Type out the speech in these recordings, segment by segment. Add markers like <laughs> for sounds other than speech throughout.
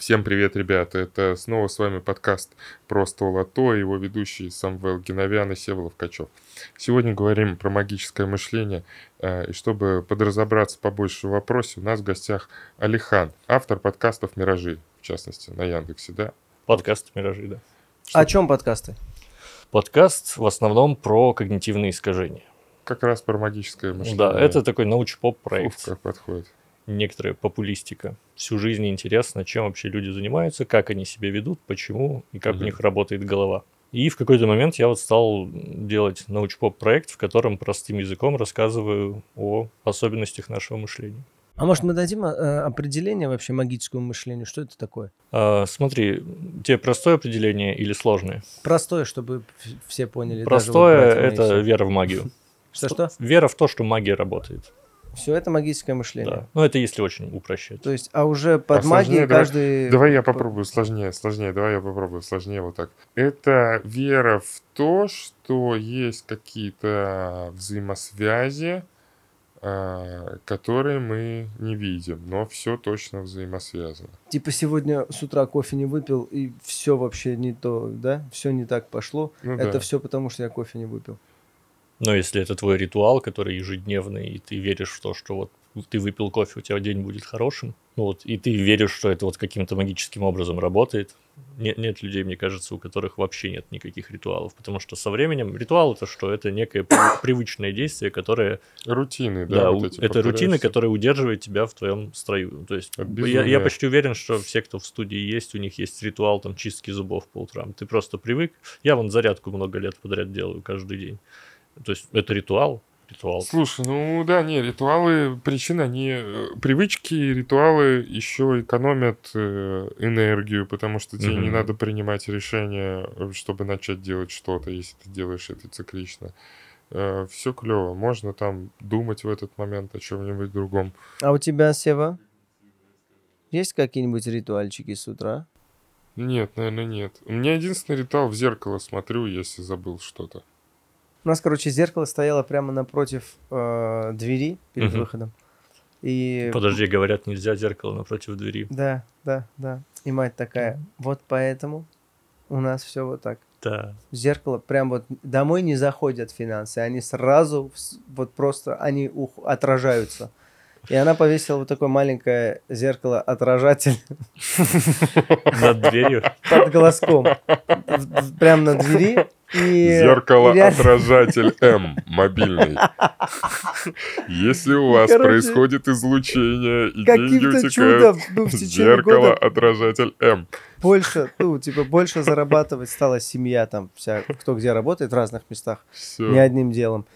Всем привет, ребята! Это снова с вами подкаст «Просто лото» его ведущий Самвел Геновян и Севолов Качев. Сегодня говорим про магическое мышление. э, И чтобы подразобраться побольше в вопросе, у нас в гостях Алихан, автор подкастов «Миражи», в частности, на Яндексе, да? Подкаст «Миражи», да. О чем подкасты? Подкаст в основном про когнитивные искажения. Как раз про магическое мышление. Да, это такой научпоп проект. как подходит. Некоторая популистика. Всю жизнь интересно, чем вообще люди занимаются, как они себя ведут, почему и как Мгм. у них работает голова. И в какой-то момент я вот стал делать научпоп проект, в котором простым языком рассказываю о особенностях нашего мышления. А может мы дадим э, определение вообще магическому мышлению? Что это такое? А, смотри, тебе простое определение или сложное? Простое, чтобы все поняли. Простое это вера в магию. Что-что? Вера в то, что магия работает. Все это магическое мышление. Да. Ну, это если очень упрощать. То есть, а уже под А магией давай- каждый... Давай я попробую сложнее, сложнее, давай я попробую сложнее вот так. Это вера в то, что есть какие-то взаимосвязи, а, которые мы не видим, но все точно взаимосвязано. Типа сегодня с утра кофе не выпил, и все вообще не то, да? Все не так пошло. Ну это да. все потому, что я кофе не выпил. Но если это твой ритуал, который ежедневный, и ты веришь в то, что вот ты выпил кофе, у тебя день будет хорошим, ну вот, и ты веришь, что это вот каким-то магическим образом работает, нет, нет людей, мне кажется, у которых вообще нет никаких ритуалов, потому что со временем ритуал это что? Это некое при- <coughs> привычное действие, которое, Рутины, да, да, вот эти это рутина, повторяющиеся. которая удерживает тебя в твоем строю. То есть я, я почти уверен, что все, кто в студии есть, у них есть ритуал там чистки зубов по утрам. Ты просто привык. Я вон зарядку много лет подряд делаю каждый день. То есть это ритуал. Ритуал. Слушай, ну да, не, ритуалы, причина, они, э, привычки, ритуалы еще экономят э, энергию, потому что тебе не Мгм. надо принимать решение, э, чтобы начать делать что-то, если ты делаешь это циклично. все клево, можно там думать в этот момент о чем-нибудь другом. А у тебя, Сева, есть какие-нибудь ритуальчики с утра? Нет, наверное, нет. У меня единственный ритуал в зеркало смотрю, если забыл что-то. У нас, короче, зеркало стояло прямо напротив э, двери перед Мгм. выходом. И Подожди, говорят, нельзя зеркало напротив двери. Да, да, да. И мать такая, вот поэтому у нас все вот так. Да. Зеркало прям вот домой не заходят финансы, они сразу вот просто они ух- отражаются. И она повесила вот такое маленькое зеркало-отражатель <laughs> Над дверью. под глазком. в- в- Прям на двери. И, Зеркало-отражатель М, мобильный. Если у вас Короче, происходит излучение и деньги утекают, ну, зеркало-отражатель М. больше, ну, типа, больше зарабатывать стала семья там вся, кто где работает в разных местах. Все. не одним делом.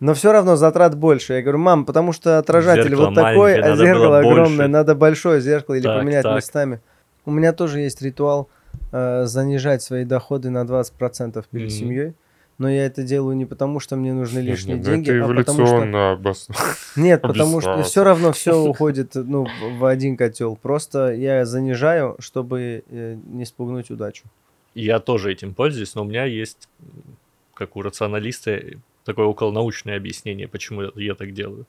Но все равно затрат больше. Я говорю, мам, потому что отражатель Зеркало вот такой, а зеркало было больше. огромное, надо большое зеркало или Так, поменять так. местами. У меня тоже есть ритуал э, занижать свои доходы на 20% перед Мгм. семьей. Но я это делаю не потому, что мне нужны лишние ну деньги, это а потому что... обосновано. <laughs> Нет, потому что все равно все уходит ну, в один котел. Просто я занижаю, чтобы э, не спугнуть удачу. Я тоже этим пользуюсь, но у меня есть, как у рационалиста, такое околонаучное объяснение, почему я- так делаю.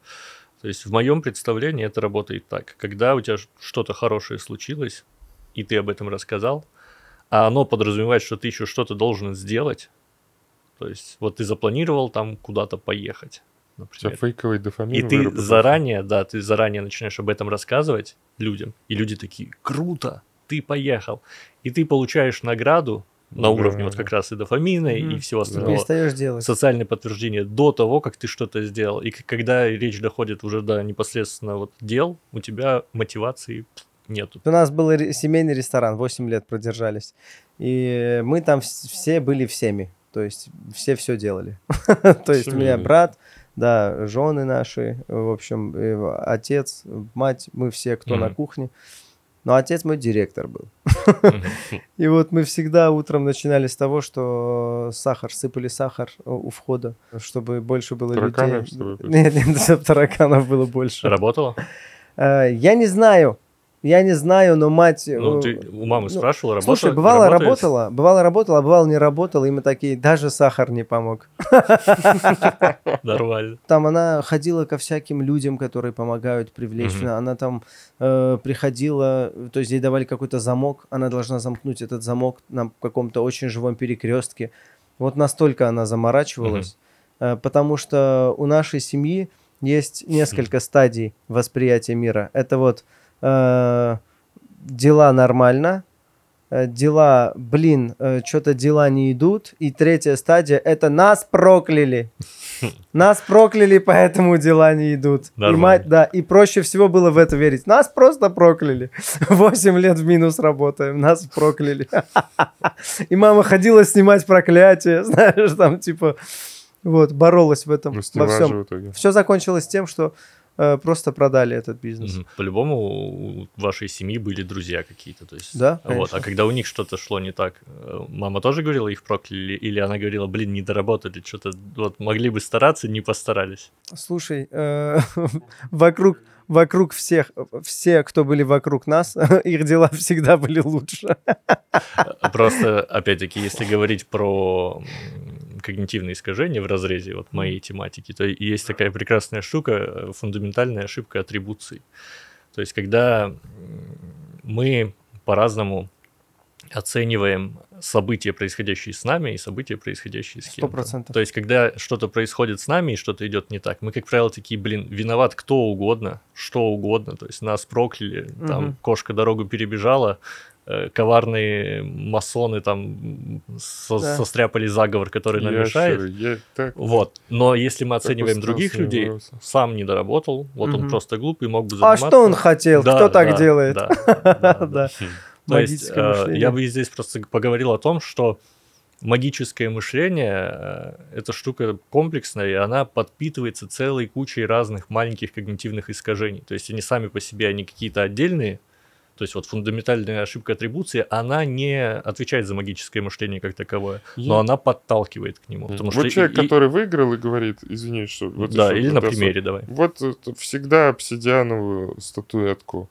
То есть в моем представлении это работает так. Когда у тебя что-то хорошее случилось, и ты об этом рассказал, а оно подразумевает, что ты еще что-то должен сделать, то есть вот ты запланировал там куда-то поехать, например. фейковый дофамин И ты заранее, да, ты заранее начинаешь об этом рассказывать людям, и люди такие, круто, ты поехал. И ты получаешь награду на уровне вот как раз и дофамина, и всего остального. перестаешь делать. Социальное подтверждение до того, как ты что-то сделал. И когда речь доходит уже до непосредственно вот дел, у тебя мотивации нету. У нас был семейный ресторан, 8 лет продержались. И мы там вс- все были всеми. То есть все все делали. <laughs> То есть у меня брат, да, жены наши, в общем, э, отец, мать, мы все, кто на кухне. Но отец мой директор был. <laughs> И вот мы всегда утром начинали с того, что сахар, сыпали сахар у у входа, чтобы больше было людей. Нет, нет, чтобы <laughs> тараканов было больше. Работало? Э, Я не знаю. Я не знаю, но мать... Ну, э, ты у мамы ну, спрашивал, работала? Слушай, бывало работает? работала, бывало работала, а бывало не работала, и мы такие, даже сахар не помог. <laughs> Нормально. Там она ходила ко всяким людям, которые помогают привлечь. Она там э, приходила, то есть ей давали какой-то замок, она должна замкнуть этот замок на каком-то очень живом перекрестке. Вот настолько она заморачивалась, э, потому что у нашей семьи есть несколько <laughs> стадий восприятия мира. Это вот дела нормально, э, дела, блин, что-то дела не идут. И третья стадия это нас прокляли. Нас прокляли, поэтому дела не идут. И мать, да, и проще всего было в это верить. Нас просто прокляли. <laughs> Восемь лет в минус работаем, нас прокляли. <laughs> И мама ходила снимать проклятие, <laughs> знаешь, там типа, вот, боролась в этом, во всем. Все закончилось тем, что э, просто продали этот бизнес. Мгм. По-любому у вашей семьи были друзья какие-то, то есть. Да, Вот. конечно. А когда у них что-то шло не так, э, мама тоже говорила, их прокляли, или она говорила, блин, не доработали, что-то вот могли бы стараться, не постарались. Слушай, э, <laughs> вокруг, вокруг всех, все, кто были вокруг нас, <laughs> их дела всегда были лучше. Просто, опять-таки, если говорить про когнитивные искажения в разрезе вот моей тематики, то есть такая прекрасная штука, э, фундаментальная ошибка атрибуций. То есть когда мы по-разному оцениваем события, происходящие с нами, и события, происходящие с Сто кем-то. процентов. То есть, когда что-то происходит с нами и что-то идет не так, мы, как правило, такие, блин, виноват кто угодно, что угодно. То есть, нас прокляли, там кошка дорогу перебежала, э, коварные масоны там со- Да. состряпали заговор, который нам мешает. Ящеры, я так- Вот. Но если мы оцениваем других людей, бороться. сам не доработал, вот он Мгм. просто глупый, мог бы А заниматься. что он хотел? Да, Кто так да, делает? да, <laughs> да, да. Да. То есть, Магическое э, мышление. я бы здесь просто поговорил о том, что магическое мышление э, это штука комплексная, и она подпитывается целой кучей разных маленьких когнитивных искажений. То есть они сами по себе, они какие-то отдельные. То есть вот фундаментальная ошибка атрибуции, она не отвечает за магическое мышление как таковое, но Я- она подталкивает к нему. Потому вот что человек, и- который выиграл и говорит, извини, что... Вот да, или на примере давай. Вот это всегда обсидиановую статуэтку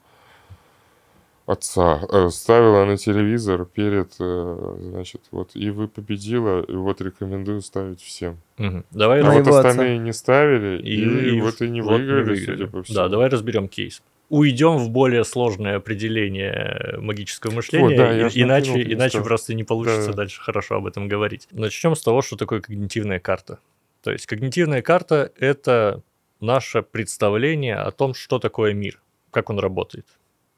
отца э, ставила на телевизор перед, э, значит, вот, и вы победила, и вот рекомендую ставить всем. Мгм. Давай А вот его отца. остальные не ставили, И- и, и вот и не вот не выиграли, выиграли. судя по всему. Да, давай разберем кейс. Уйдем в более сложное определение магического мышления, да, я и- ж накинул, иначе, иначе просто не получится Да. дальше хорошо об этом говорить. Начнем с того, что такое когнитивная карта. То есть когнитивная карта — это наше представление о том, что такое мир, как он работает.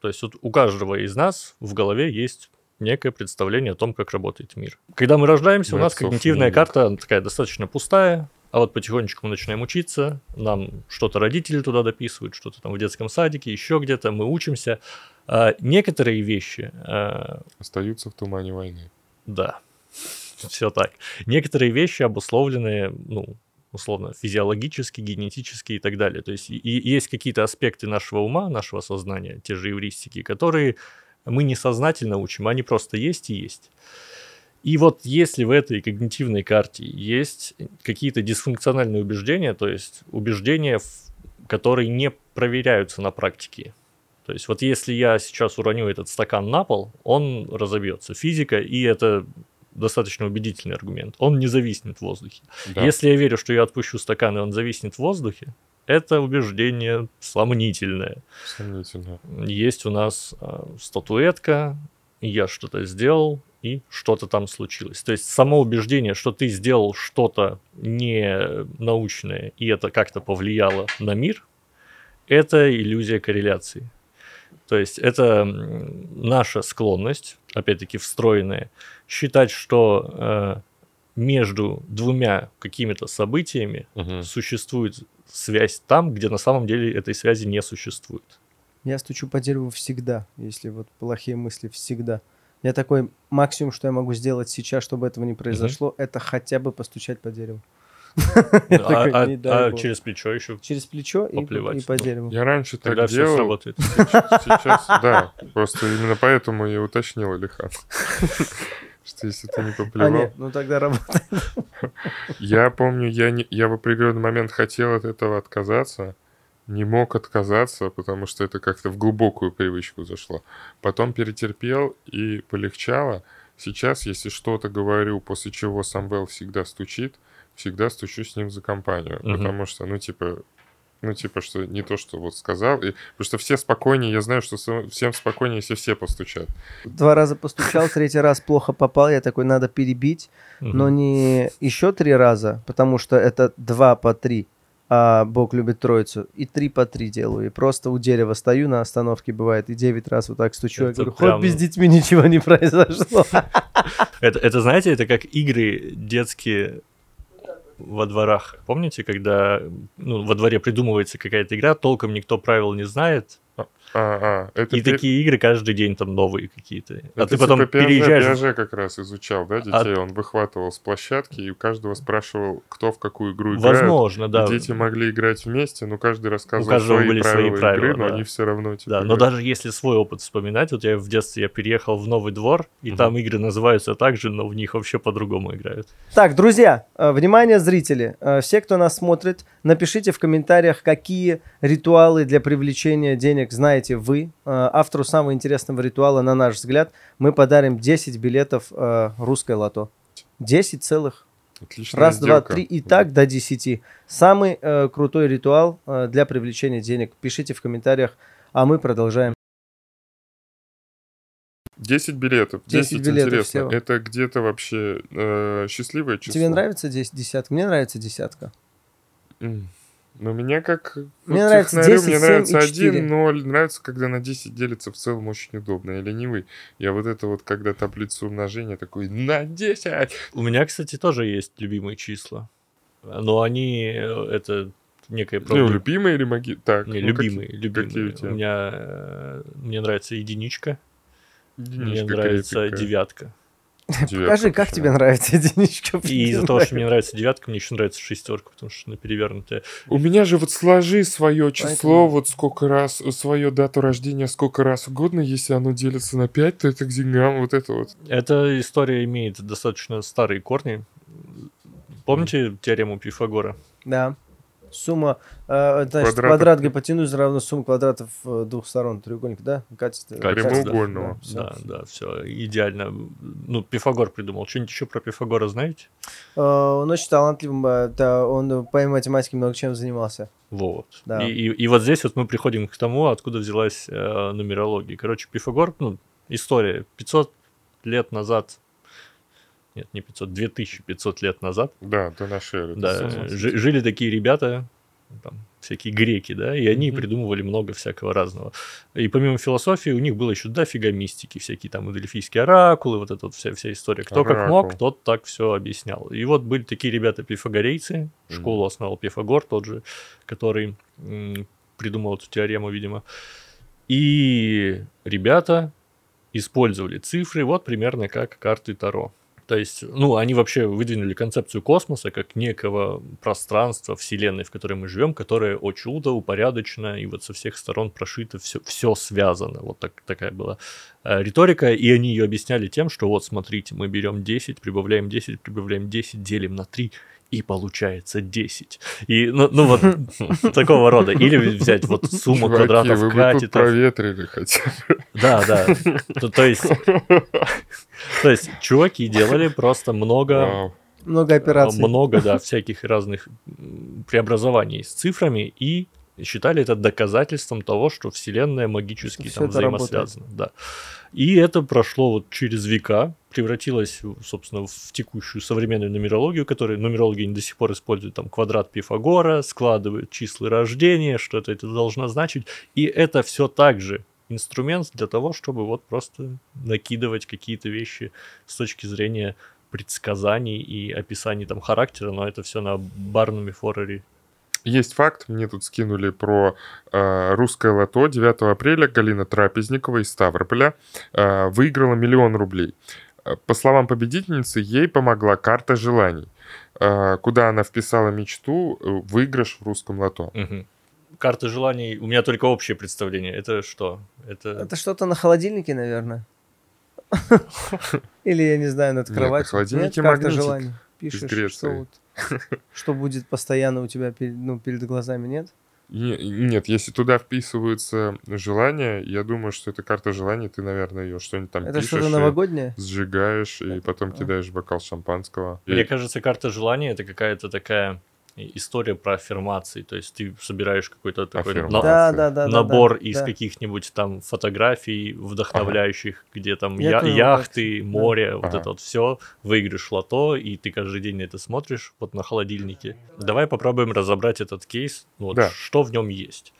То есть вот у каждого из нас в голове есть некое представление о том, как работает мир. Когда мы рождаемся, у Мы нас когнитивная карта такая достаточно пустая, а вот потихонечку мы начинаем учиться, нам что-то родители туда дописывают, что-то там в детском садике, еще где-то, мы учимся. А некоторые вещи, а, Остаются в тумане войны. да, <laughs> все так. Некоторые вещи обусловлены, ну, условно, физиологически, генетически и так далее. То есть и, и есть какие-то аспекты нашего ума, нашего сознания, те же эвристики, которые мы несознательно учим, они просто есть и есть. И вот если в этой когнитивной карте есть какие-то дисфункциональные убеждения, то есть убеждения, которые не проверяются на практике. То есть вот если я сейчас уроню этот стакан на пол, он разобьется. Физика, и это достаточно убедительный аргумент. Он не зависнет в воздухе. Да. Если я верю, что я отпущу стакан, и он зависнет в воздухе, это убеждение сомнительное. Сомнительно. Есть у нас а, статуэтка, я что-то сделал, и что-то там случилось. То есть само убеждение, что ты сделал что-то не научное, и это как-то повлияло на мир, это иллюзия корреляции. То есть это наша склонность, опять-таки встроенная, считать, что э, между двумя какими-то событиями Мгм. существует связь там, где на самом деле этой связи не существует. Я стучу по дереву всегда, если вот плохие мысли всегда. Я такой, максимум, что я могу сделать сейчас, чтобы этого не произошло, это хотя бы постучать по дереву. <laughs> А, а- а через плечо еще Через плечо и, по дереву. Я раньше так тогда все делал, сработает. сейчас, да. Просто именно поэтому я уточнил, Алихан. <laughs> Что если ты не А поплевал... нет, ну тогда работает. Я помню, я, не, я в определенный момент хотел от этого отказаться. Не мог отказаться, потому что это как-то в глубокую привычку зашло. Потом перетерпел и полегчало. Сейчас, если что-то говорю, после чего Самвел всегда стучит, всегда стучу с ним за компанию. Мгм. Потому что, ну, типа, ну, типа, что не то, что вот сказал. И, потому что все спокойнее, я знаю, что всем спокойнее, если все постучат. Два раза постучал, третий раз плохо попал, я такой, надо перебить, но не еще три раза, потому что это два по три, а Бог любит троицу, и три по три делаю, и просто у дерева стою на остановке, бывает, и девять раз вот так стучу, я Это говорю, прям- хоть без детьми ничего не произошло. <laughs> Это, это, знаете, это как игры детские во дворах. Помните, когда ну, во дворе придумывается какая-то игра, толком никто правил не знает, А, а, это и пе- такие игры каждый день там новые какие-то. А Это ты потом типа Пиаже- переезжаешь... Пиаже как раз изучал, да, детей? Он выхватывал с площадки и у каждого спрашивал, кто в какую игру играет. Возможно, да. Дети могли играть вместе, но каждый рассказывал каждого свои были свои правила, правила, игры, но да. они все равно типа. Да, но играли. даже если свой опыт вспоминать, вот я в детстве я переехал в новый двор, и Мгм. там игры называются так же, но в них вообще по-другому играют. Так, друзья, э, внимание, зрители, э, все, кто нас смотрит, напишите в комментариях, какие ритуалы для привлечения денег знаете вы. Э, Автору самого интересного ритуала, на наш взгляд, мы подарим 10 билетов э, русской лото. 10 целых. Отличная Раз, два, сделка. три и так до 10. Самый э, крутой ритуал э, для привлечения денег. Пишите в комментариях, а мы продолжаем. 10 билетов. 10 10, билетов интересно. всего. Это где-то вообще э, счастливое число? Тебе нравится 10 десятка? Мне нравится десятка. М. Ну, меня как... Мне вот нравится технарю, 10, мне 7 нравится и 4. 1, 0. Нравится, когда на 10 делится в целом очень удобно. Я ленивый. Я вот это вот, когда таблицу умножения, такой, на 10! У меня, кстати, тоже есть любимые числа. Но они, э, это некая Ну, правда- любимый или маги... Так, Не, ну, любимые, какие- любимые. какие у тебя? У меня, э, мне нравится единичка, мне Единичка нравится крепкая. девятка. Девятка Покажи, как тебе нравится единичка. И из-за того, что мне нравится девятка, мне еще нравится шестерка, потому что она перевернутая. У меня же вот сложи свое число, Поэтому- вот сколько раз, свою дату рождения сколько раз угодно, если оно делится на 5, то это к деньгам, вот это вот. Эта история имеет достаточно старые корни. Помните теорему Пифагора? Да. Сумма, э, значит, квадрат гипотенузы равна сумме квадратов э, двух сторон треугольника, да? Катетство. Катетство, Катетство, Прямоугольного. да, всё. Да, да, все идеально. Ну, Пифагор придумал. Что-нибудь еще про Пифагора знаете? Э, Он очень талантливым, да, он э, по математике много чем занимался. Вот. Да. И, и, и вот здесь вот мы приходим к тому, откуда взялась э, нумерология. Короче, Пифагор, ну, история 500 лет назад, нет, не 500, 2500 лет назад, Да, до нашей эры. да, жили такие ребята, там, всякие греки, да, и они Мгм. придумывали много всякого разного. И помимо философии у них было еще дофига мистики, всякие там дельфийские оракулы, вот эта вот вся, вся история. Кто как мог, Оракул. тот так все объяснял. И вот были такие ребята пифагорейцы, школу основал Пифагор тот же, который м, придумал эту теорему, видимо. И ребята использовали цифры вот примерно как карты Таро. То есть, ну, они вообще выдвинули концепцию космоса как некого пространства, вселенной, в которой мы живем, которое, о чудо, упорядочено, и вот со всех сторон прошито, все, все связано. Вот так, такая была э, риторика, и они ее объясняли тем, что вот, смотрите, мы берем 10, прибавляем 10, прибавляем 10, делим на 3, и получается 10. И, ну, ну вот, <laughs> такого рода. Или взять вот сумму Чуваки, квадратов вы катетов. проветрили хотя бы. Да, да. То, то есть, то есть, чуваки делали просто много, Вау. Много операций. много, да, всяких разных преобразований с цифрами и считали это доказательством того, что Вселенная магически Что там работает. взаимосвязана. Да. И это прошло вот через века, превратилось, в, собственно, в текущую современную нумерологию, которую нумерологи до сих пор используют, там, квадрат Пифагора, складывают числа рождения, что-то это должно значить. И это все также инструмент для того, чтобы вот просто накидывать какие-то вещи с точки зрения предсказаний и описаний там характера, но это все на барнуме форрере. Есть факт, мне тут скинули про э, русское лото. 9 апреля Галина Трапезникова из Ставрополя э, выиграла миллион рублей. По словам победительницы, ей помогла карта желаний, э, куда она вписала мечту э, выигрыш в русском лото. Мгм. Карты желаний, у меня только общее представление. Это что? Это... Это что-то на холодильнике, наверное. <laughs> Или, я не знаю, над Нет, на кроватью. холодильнике карта желаний. Пишешь, что, вот, что будет постоянно у тебя перед, ну, перед глазами, нет? Не- Нет, если туда вписываются желания, я думаю, что это карта желаний, ты, наверное, ее что-нибудь там Это пишешь что-то и новогоднее? сжигаешь, и потом А. кидаешь бокал шампанского. И- Мне кажется, карта желания это какая-то такая история про аффирмации. То есть ты собираешь какой-то такой на- Да, да, да. да, набор да, из да. каких-нибудь там фотографий вдохновляющих, где там Я я- яхты, так, да. море, вот Ага. это вот все, выигрыш лото, и ты каждый день это смотришь, вот на холодильнике. Давай попробуем разобрать этот кейс, ну вот Да. что в нем есть.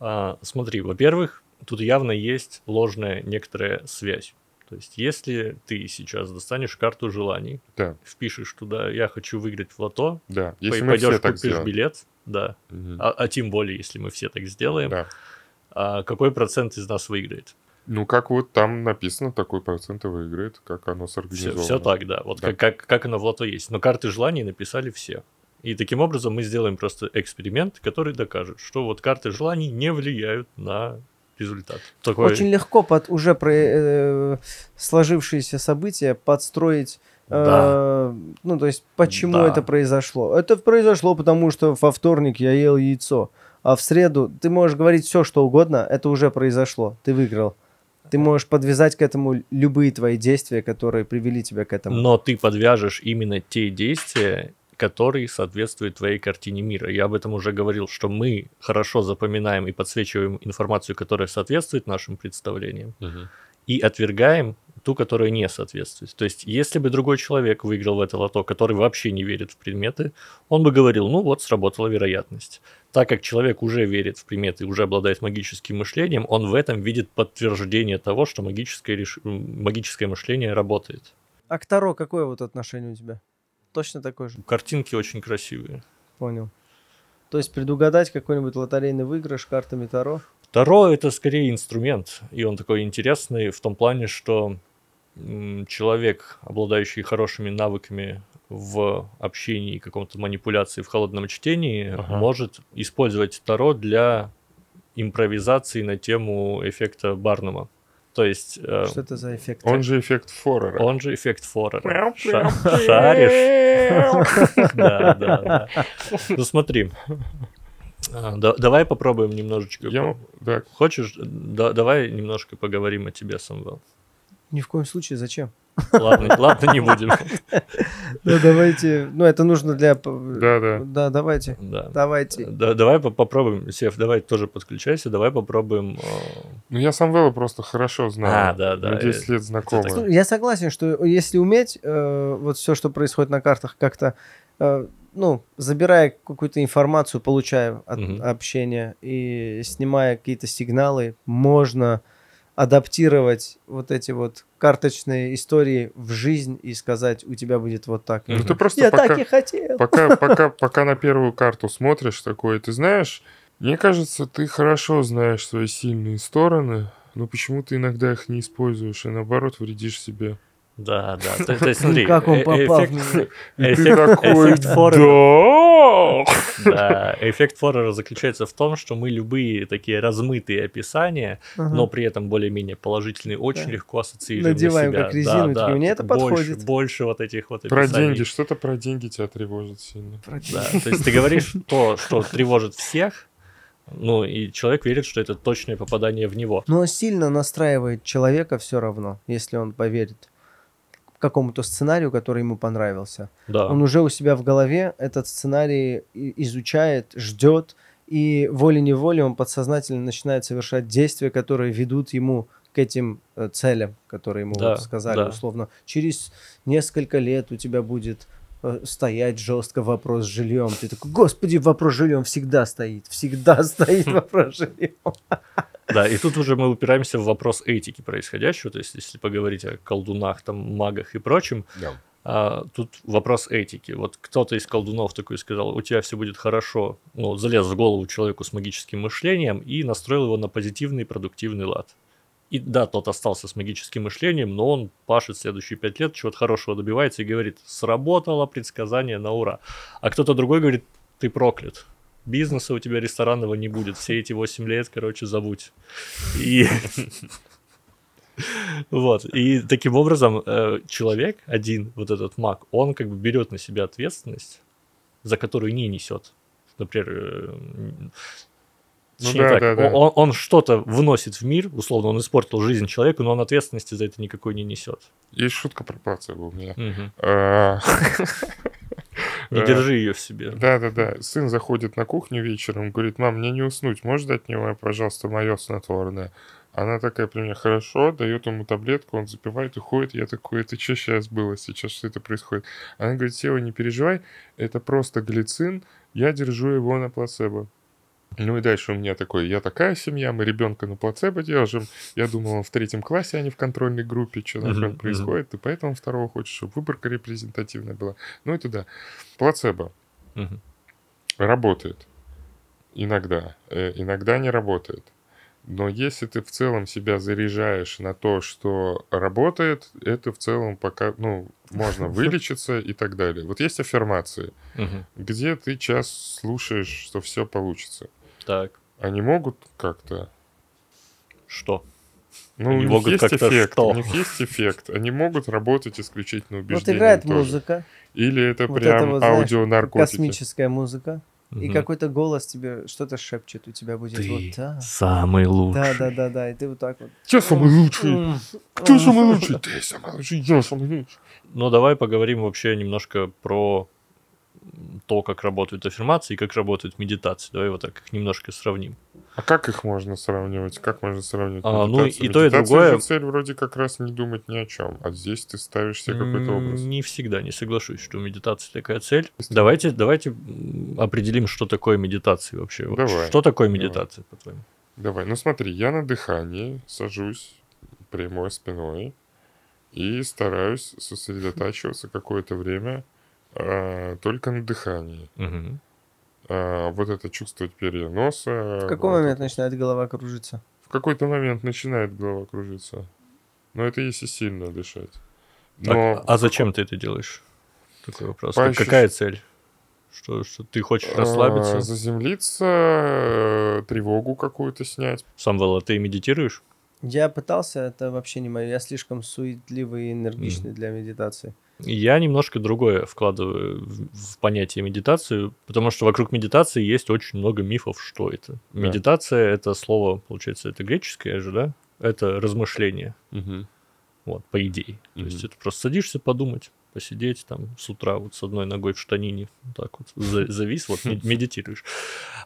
А, смотри, во-первых, тут явно есть ложная некоторая связь. То есть, если ты сейчас достанешь карту желаний, Да, впишешь туда «я хочу выиграть в лото», да. Если пойдешь все купишь сделаем. билет, да, Мгм. а, а тем более, если мы все так сделаем, Да. а какой процент из нас выиграет? Ну, как вот там написано, такой процент и выиграет, как оно Все, сорганизовано. так, да. Вот Да. Как, как, как оно в лото есть. Но карты желаний написали все. И таким образом мы сделаем просто эксперимент, который докажет, что вот карты желаний не влияют на результат. Такой... Очень легко под уже про, э, сложившиеся события подстроить. э, Да. ну, то есть, почему Да. это произошло? Это произошло, потому что во вторник я ел яйцо, а в среду ты можешь говорить все, что угодно, это уже произошло, ты выиграл. Ты можешь подвязать к этому любые твои действия, которые привели тебя к этому. Но ты подвяжешь именно те действия, которые соответствуют твоей картине мира. Я об этом уже говорил, что мы хорошо запоминаем и подсвечиваем информацию, которая соответствует нашим представлениям, Мгм. и отвергаем ту, которая не соответствует. То есть, если бы другой человек выиграл в это лото, который вообще не верит в предметы, он бы говорил, ну вот, сработала вероятность. Так как человек уже верит в приметы, уже обладает магическим мышлением, он в этом видит подтверждение того, что магическое, реш- магическое мышление работает. А к Таро какое вот отношение у тебя? Точно такое же? Картинки очень красивые. Понял. То есть предугадать какой-нибудь лотерейный выигрыш картами Таро? Таро это скорее инструмент, и он такой интересный в том плане, что человек, обладающий хорошими навыками в общении и каком-то манипуляции в холодном чтении, Ага. может использовать Таро для импровизации на тему эффекта Барнума. То есть э, Что это за эффект? Он же эффект Форера. он же эффект Форера. Ша- Шаришь? <laughs> Да, да, да. Ну смотри, А, да- давай попробуем немножечко. Я, да, Хочешь, да- давай немножко поговорим о тебе, Самвел. Ни в коем случае, зачем? Ладно, <laughs> ладно, не будем. Ну, давайте. Ну, это нужно для... да, да. Да, давайте. Да. Давайте. Да, давай по- попробуем, Сев, давай тоже подключайся, давай попробуем. э, Ну, я Самвела просто хорошо знаю. А, да, да, Мы 10 э, лет знакомы. Ну, Я согласен, что если уметь э, вот все, что происходит на картах, как-то, э, ну, забирая какую-то информацию, получая от общения и снимая какие-то сигналы, можно адаптировать вот эти вот карточные истории в жизнь и сказать, у тебя будет вот так. Ну, ты просто Я пока, так и хотел. пока, <laughs> пока, пока на первую карту смотришь такое, ты знаешь, мне кажется, ты хорошо знаешь свои сильные стороны, но почему ты иногда их не используешь и наоборот вредишь себе. Да, да. То, то <laughs> есть, смотри, Как он э- попал в меня. Эффект- такой, эффект да! Да, <laughs> эффект Форера заключается в том, что мы любые такие размытые описания, но при этом более-менее положительные, очень Да. легко ассоциируем Надеваем как резину, такие, «Мне это больше, подходит». Больше вот этих вот Про описаний. деньги, что-то про деньги тебя тревожит сильно. Да, то есть ты говоришь <laughs> то, что тревожит всех, ну и человек верит, что это точное попадание в него. Но сильно настраивает человека все равно, если он поверит какому-то сценарию, который ему понравился. Да. Он уже у себя в голове этот сценарий изучает, ждет, и волей-неволей он подсознательно начинает совершать действия, которые ведут ему к этим э, целям, которые ему Да, вот сказали да. условно. Через несколько лет у тебя будет э, стоять жестко вопрос с жильем. Ты такой, господи, вопрос с жильем всегда стоит, всегда <laughs> стоит <laughs> вопрос с жильем. Да, и тут уже мы упираемся в вопрос этики происходящего, то есть если поговорить о колдунах, там, магах и прочем, а, тут вопрос этики. Вот кто-то из колдунов такой сказал, у тебя все будет хорошо, ну, залез в голову человеку с магическим мышлением и настроил его на позитивный продуктивный лад. И да, тот остался с магическим мышлением, но он пашет следующие пять лет, чего-то хорошего добивается и говорит, сработало предсказание на ура. А кто-то другой говорит, ты проклят. Бизнеса у тебя ресторанного не будет. Все эти 8 лет, короче, забудь. И вот. И таким образом э, человек, один, вот этот маг, он как бы берет на себя ответственность, за которую не несет, например, э, Ну да, так, да, да. он, он что-то вносит в мир, условно, он испортил жизнь человеку, но он ответственности за это никакой не несет. Есть шутка про плацебо у меня. <laughs> <laughs> Не держи ее в себе. Да-да-да. Сын заходит на кухню вечером, говорит, мам, мне не уснуть, можешь дать мне, пожалуйста, мое снотворное? Она такая при мне, хорошо, дает ему таблетку, он запивает, уходит. Я такой, это что сейчас было, сейчас что это происходит? Она говорит, Сева, не переживай, это просто глицин, я держу его на плацебо. Ну и дальше у меня такой, я такая семья, мы ребенка на плацебо держим. Я думал, он в третьем классе, а не в контрольной группе, что нахрен мгм. происходит, и поэтому второго хочешь, чтобы выборка репрезентативная была. Ну и туда. Плацебо Мгм. работает. Иногда. Э, иногда не работает. Но если ты в целом себя заряжаешь на то, что работает, это в целом пока, ну, можно <laughs> вылечиться и так далее. Вот есть аффирмации, где ты час слушаешь, что все получится. Так, Они могут как-то... что? Ну, Они у них могут есть как-то эффект, что? у них есть эффект. Они могут работать исключительно Вот убеждением играет тоже. музыка, Или это Вот прям это вот, знаешь, аудионаркотики. космическая музыка, и Мгм. какой-то голос тебе что-то шепчет, у тебя будет Ты вот так. самый лучший. Да, да, да, да, и ты вот так вот. Кто самый лучший? Кто самый лучший? Ты самый лучший, я самый лучший. Ну, давай поговорим вообще немножко про то, как работают аффирмации и как работают медитации. Давай вот так их немножко сравним. А как их можно сравнивать? Как можно сравнивать А, ну, и то, и Медитация другое- же цель вроде как раз не думать ни о чем. А здесь ты ставишь себе какой-то образ. Не всегда, не соглашусь, что у медитации такая цель. Есть- Давайте, давайте определим, что такое медитация вообще. Давай, Что такое давай. медитация, по-твоему? Давай, ну смотри, я на дыхании сажусь прямой спиной и стараюсь сосредотачиваться какое-то время а, только на дыхании. Мгм. А, вот это чувствовать перья носа. В какой вот момент это. начинает голова кружиться? В какой-то момент начинает голова кружиться. Но это если сильно дышать. Так, Но а зачем ты это делаешь? Такой вопрос. По ощущ- Какая цель? Что, что ты хочешь а, расслабиться? заземлиться, э, тревогу какую-то снять. Самвел, а ты медитируешь? Я пытался, это вообще не мое. Я слишком суетливый и энергичный для медитации. Я немножко другое вкладываю в, понятие медитацию, потому что вокруг медитации есть очень много мифов, что это. Да. Медитация это слово, получается, это греческое же, да? Это размышление, вот, по идее. То есть это просто садишься подумать, посидеть там с утра вот с одной ногой в штанине, вот так вот за- завис, вот мед- <laughs> медитируешь.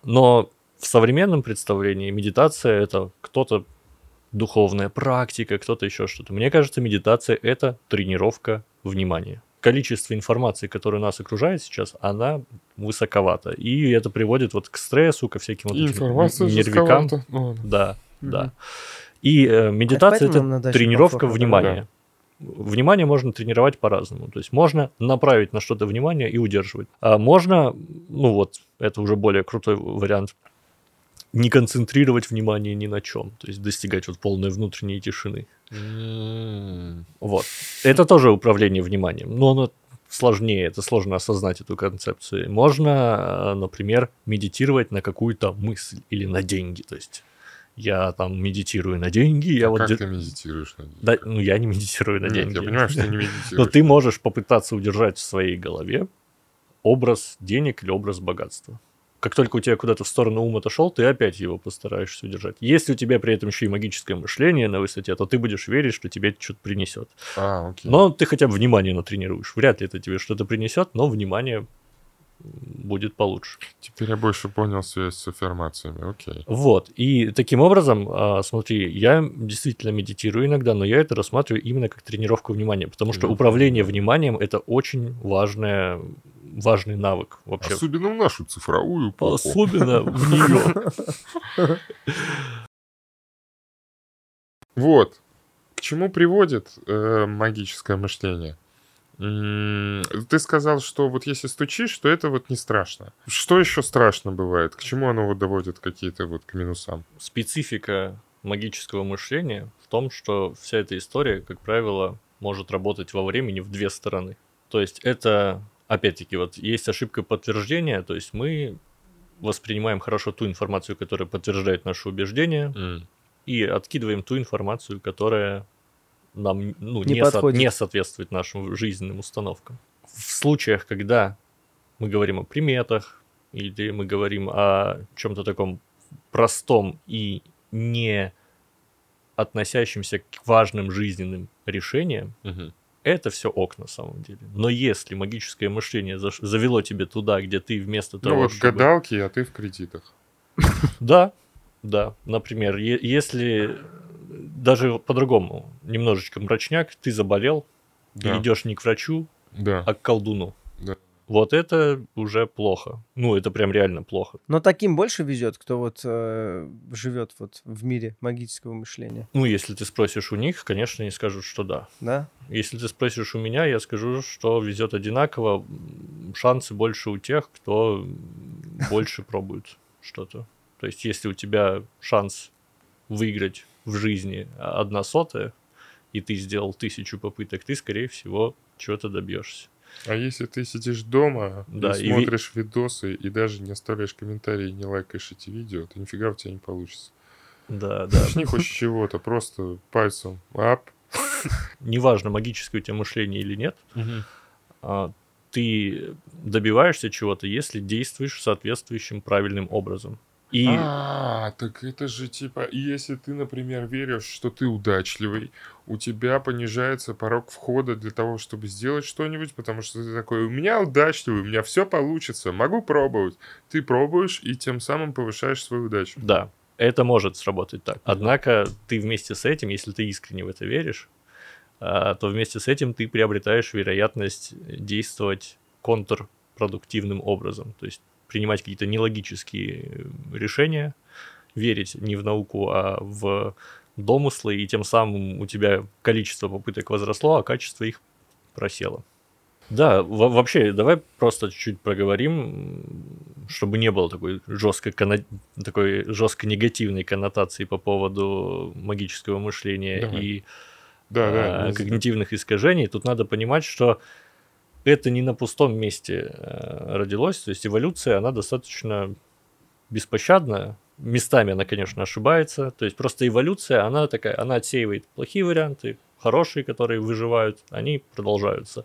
Но в современном представлении медитация это кто-то духовная практика, кто-то еще что-то. Мне кажется, медитация это тренировка внимания. Количество информации, которое нас окружает сейчас, она высоковата. И это приводит вот к стрессу, ко всяким вот этим информация нервикам. жестковата. Ну. Да, Мгм. да. И э, медитация это тренировка внимания. Внимание можно тренировать по-разному. То есть можно направить на что-то внимание и удерживать. А можно, ну вот, это уже более крутой вариант, не концентрировать внимание ни на чем. То есть достигать вот полной внутренней тишины. Вот. Это тоже управление вниманием, но оно сложнее, это сложно осознать эту концепцию. Можно, э, например, медитировать на какую-то мысль или на деньги. То есть я там медитирую на деньги, я А вот... как де- ты медитируешь на деньги? Да, ну я не медитирую на Нет, деньги. я понимаю, что ты не Но медитируешь. ты можешь попытаться удержать в своей голове образ денег или образ богатства. Как только у тебя куда-то в сторону ум отошел, ты опять его постараешься удержать. Если у тебя при этом еще и магическое мышление на высоте, то ты будешь верить, что тебе что-то принесет. А, окей. Но ты хотя бы внимание натренируешь. Вряд ли это тебе что-то принесет, но внимание будет получше. Теперь я больше понял связь с аффирмациями. Окей. Вот. И таким образом, а, смотри, я действительно медитирую иногда, но я это рассматриваю именно как тренировку внимания, потому что управление вниманием это очень важное, важный навык вообще. Особенно в нашу цифровую эпоху. Особенно в нее. Вот. К чему приводит э, магическое мышление? Ты сказал, что вот если стучишь, то это вот не страшно. Что еще страшно бывает? К чему оно вот доводит какие-то вот к минусам? Специфика магического мышления в том, что вся эта история, как правило, может работать во времени в две стороны. То есть это, опять-таки, вот есть ошибка подтверждения, то есть мы воспринимаем хорошо ту информацию, которая подтверждает наши убеждения, и откидываем ту информацию, которая нам ну, Не не, со- не соответствует нашим жизненным установкам. В случаях, когда мы говорим о приметах, или мы говорим о чем-то таком простом и не относящимся к важным жизненным решениям, Мгм. Это все ок на самом деле. Но если магическое мышление завело тебе туда, где ты вместо того, Ну вот чтобы... гадалки, а ты в кредитах. Да, да. Например, если даже по-другому, немножечко мрачняк, ты заболел, Да. и идешь не к врачу, Да. а к колдуну. Да. Вот это уже плохо. Ну, это прям реально плохо. Но таким больше везет, кто вот э, живет вот в мире магического мышления, Ну, если ты спросишь у них, конечно, они скажут, что да. да? Если ты спросишь у меня, я скажу, что везет одинаково. Шансы больше у тех, кто больше <laughs> пробует что-то. То есть, если у тебя шанс выиграть в жизни одна сотая, и ты сделал тысячу попыток, ты, скорее всего, чего-то добьешься. А если ты сидишь дома Да, и и ви- смотришь видосы, и даже не оставляешь комментарии, не лайкаешь эти видео, то нифига у тебя не получится. Да, <laughs> да. Не хочешь чего-то, просто пальцем ап. <laughs> Неважно, магическое у тебя мышление или нет, а, ты добиваешься чего-то, если действуешь соответствующим правильным образом. И А, так это же типа, если ты, например, веришь, что ты удачливый, у тебя понижается порог входа для того, чтобы сделать что-нибудь, потому что ты такой, у меня удачливый, у меня все получится, могу пробовать. Ты пробуешь и тем самым повышаешь свою удачу. Да, это может сработать так. Однако ты вместе с этим, если ты искренне в это веришь, а, то вместе с этим ты приобретаешь вероятность действовать контрпродуктивным образом. То есть принимать какие-то нелогические э, решения, верить не в науку, а в домыслы, и тем самым у тебя количество попыток возросло, а качество их просело. Да, во- вообще, давай просто чуть-чуть проговорим, чтобы не было такой жестко, такой жестко негативной коннотации по поводу магического мышления Давай. и Да, да. а, не- когнитивных искажений. Тут надо понимать, что это не на пустом месте э, родилось. То есть эволюция, она достаточно беспощадная. Местами она, конечно, ошибается. То есть просто эволюция, она такая, она отсеивает плохие варианты, хорошие, которые выживают, они продолжаются.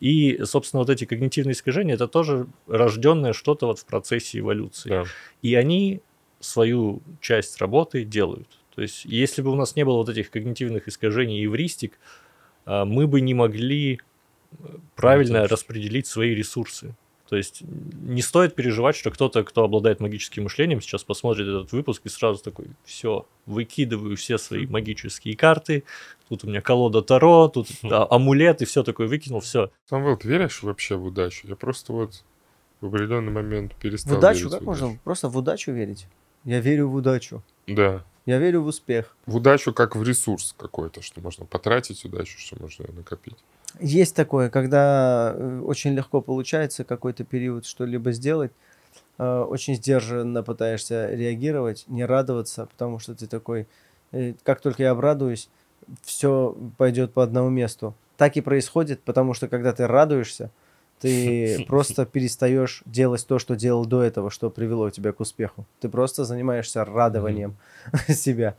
И, собственно, вот эти когнитивные искажения, это тоже рожденное что-то вот в процессе эволюции. Да. И они свою часть работы делают. То есть, если бы у нас не было вот этих когнитивных искажений и эвристик, а, мы бы не могли э, правильно Конечно. распределить свои ресурсы. То есть не стоит переживать, что кто-то, кто обладает магическим мышлением, сейчас посмотрит этот выпуск и сразу такой, все, выкидываю все свои магические карты, тут у меня колода Таро, тут а, амулет, и все такое выкинул, все. Самвел, ты веришь вообще в удачу? Я просто вот в определенный момент перестал В удачу? верить Как в можно удачу. просто в удачу верить? Я верю в удачу. Да. Я верю в успех. В удачу как в ресурс какой-то, что можно потратить удачу, что можно накопить. Есть такое, когда э, очень легко получается какой-то период что-либо сделать, э, очень сдержанно пытаешься реагировать, не радоваться, потому что ты такой, э, как только я обрадуюсь, все пойдет по одному месту. Так и происходит, потому что когда ты радуешься, ты <laughs> просто перестаешь делать то, что делал до этого, что привело тебя к успеху. Ты просто занимаешься радованием <laughs> себя.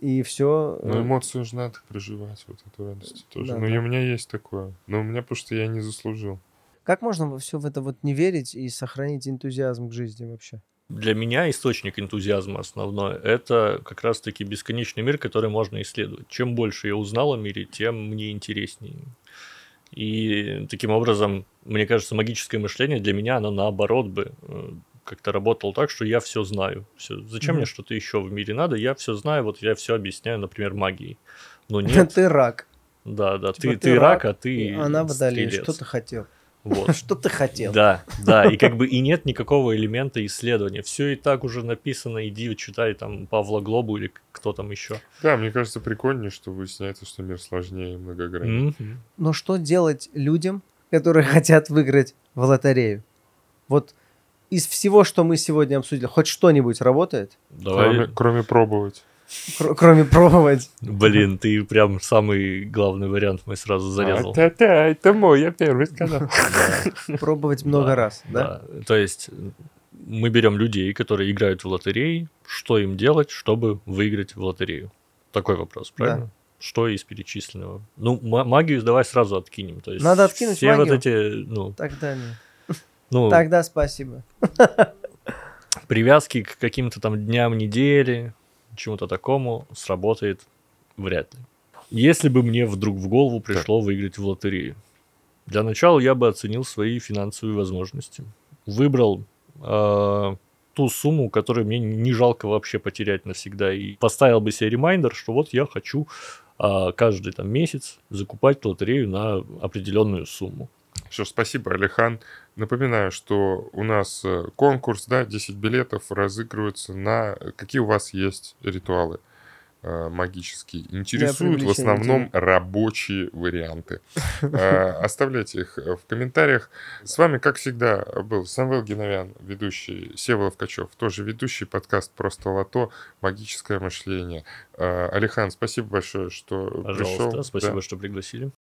И все. Но эмоцию же надо проживать, вот эту радость тоже. Да, ну и да. у меня есть такое. Но у меня, потому что я не заслужил. Как можно все в это вот не верить и сохранить энтузиазм к жизни вообще? Для меня источник энтузиазма основной – это как раз-таки бесконечный мир, который можно исследовать. Чем больше я узнал о мире, тем мне интереснее. И таким образом, мне кажется, магическое мышление для меня, оно наоборот бы э, как-то работало так, что я все знаю. Всё. Зачем Мгм. мне что-то еще в мире надо? Я все знаю, вот я все объясняю, например, магией. Но <laughs> нет, Ты рак. да, да, Типа ты, ты рак, а ты Она водолей. Что ты хотел? Вот. <laughs> Что ты хотел? Да, да, и как бы <laughs> и нет никакого элемента исследования. Все и так уже написано, иди читай там Павла Глобу или кто там еще. Да, мне кажется, прикольнее, что выясняется, что мир сложнее и многограннее. Но что делать людям, которые хотят выиграть в лотерею? Вот из всего, что мы сегодня обсудили, хоть что-нибудь работает, Давай. Кроме, кроме пробовать. Кр- кроме пробовать? Блин, ты прям самый главный вариант мой сразу зарезал. А, да-да, это мой, я первый сказал. <laughs> Пробовать много раз, да? Да. То есть мы берем людей, которые играют в лотереи, что им делать, чтобы выиграть в лотерею? Такой вопрос, правильно? Что из перечисленного? Ну, ма- магию давай сразу откинем. То есть Надо откинуть все вот эти, ну, Тогда нет. Ну, Тогда спасибо. привязки к каким-то там дням недели, чему-то такому сработает вряд ли. Если бы мне вдруг в голову пришло выиграть в лотерею, для начала я бы оценил свои финансовые возможности. Выбрал э, ту сумму, которую мне не жалко вообще потерять навсегда. И поставил бы себе ремайдер, что вот я хочу э, каждый там месяц закупать лотерею на определенную сумму. Что ж, спасибо, Алихан. Напоминаю, что у нас э, конкурс, да, 10 билетов разыгрываются на... Какие у вас есть ритуалы? Э, магические интересуют в основном денег. рабочие варианты. Э, <laughs> оставляйте их в комментариях. С вами, как всегда, был Самвел Геновян, ведущий Севолов Качев, тоже ведущий подкаст «Просто лото. Магическое мышление». Алихан, спасибо большое, что Пожалуйста, пришел. спасибо, да. что пригласили.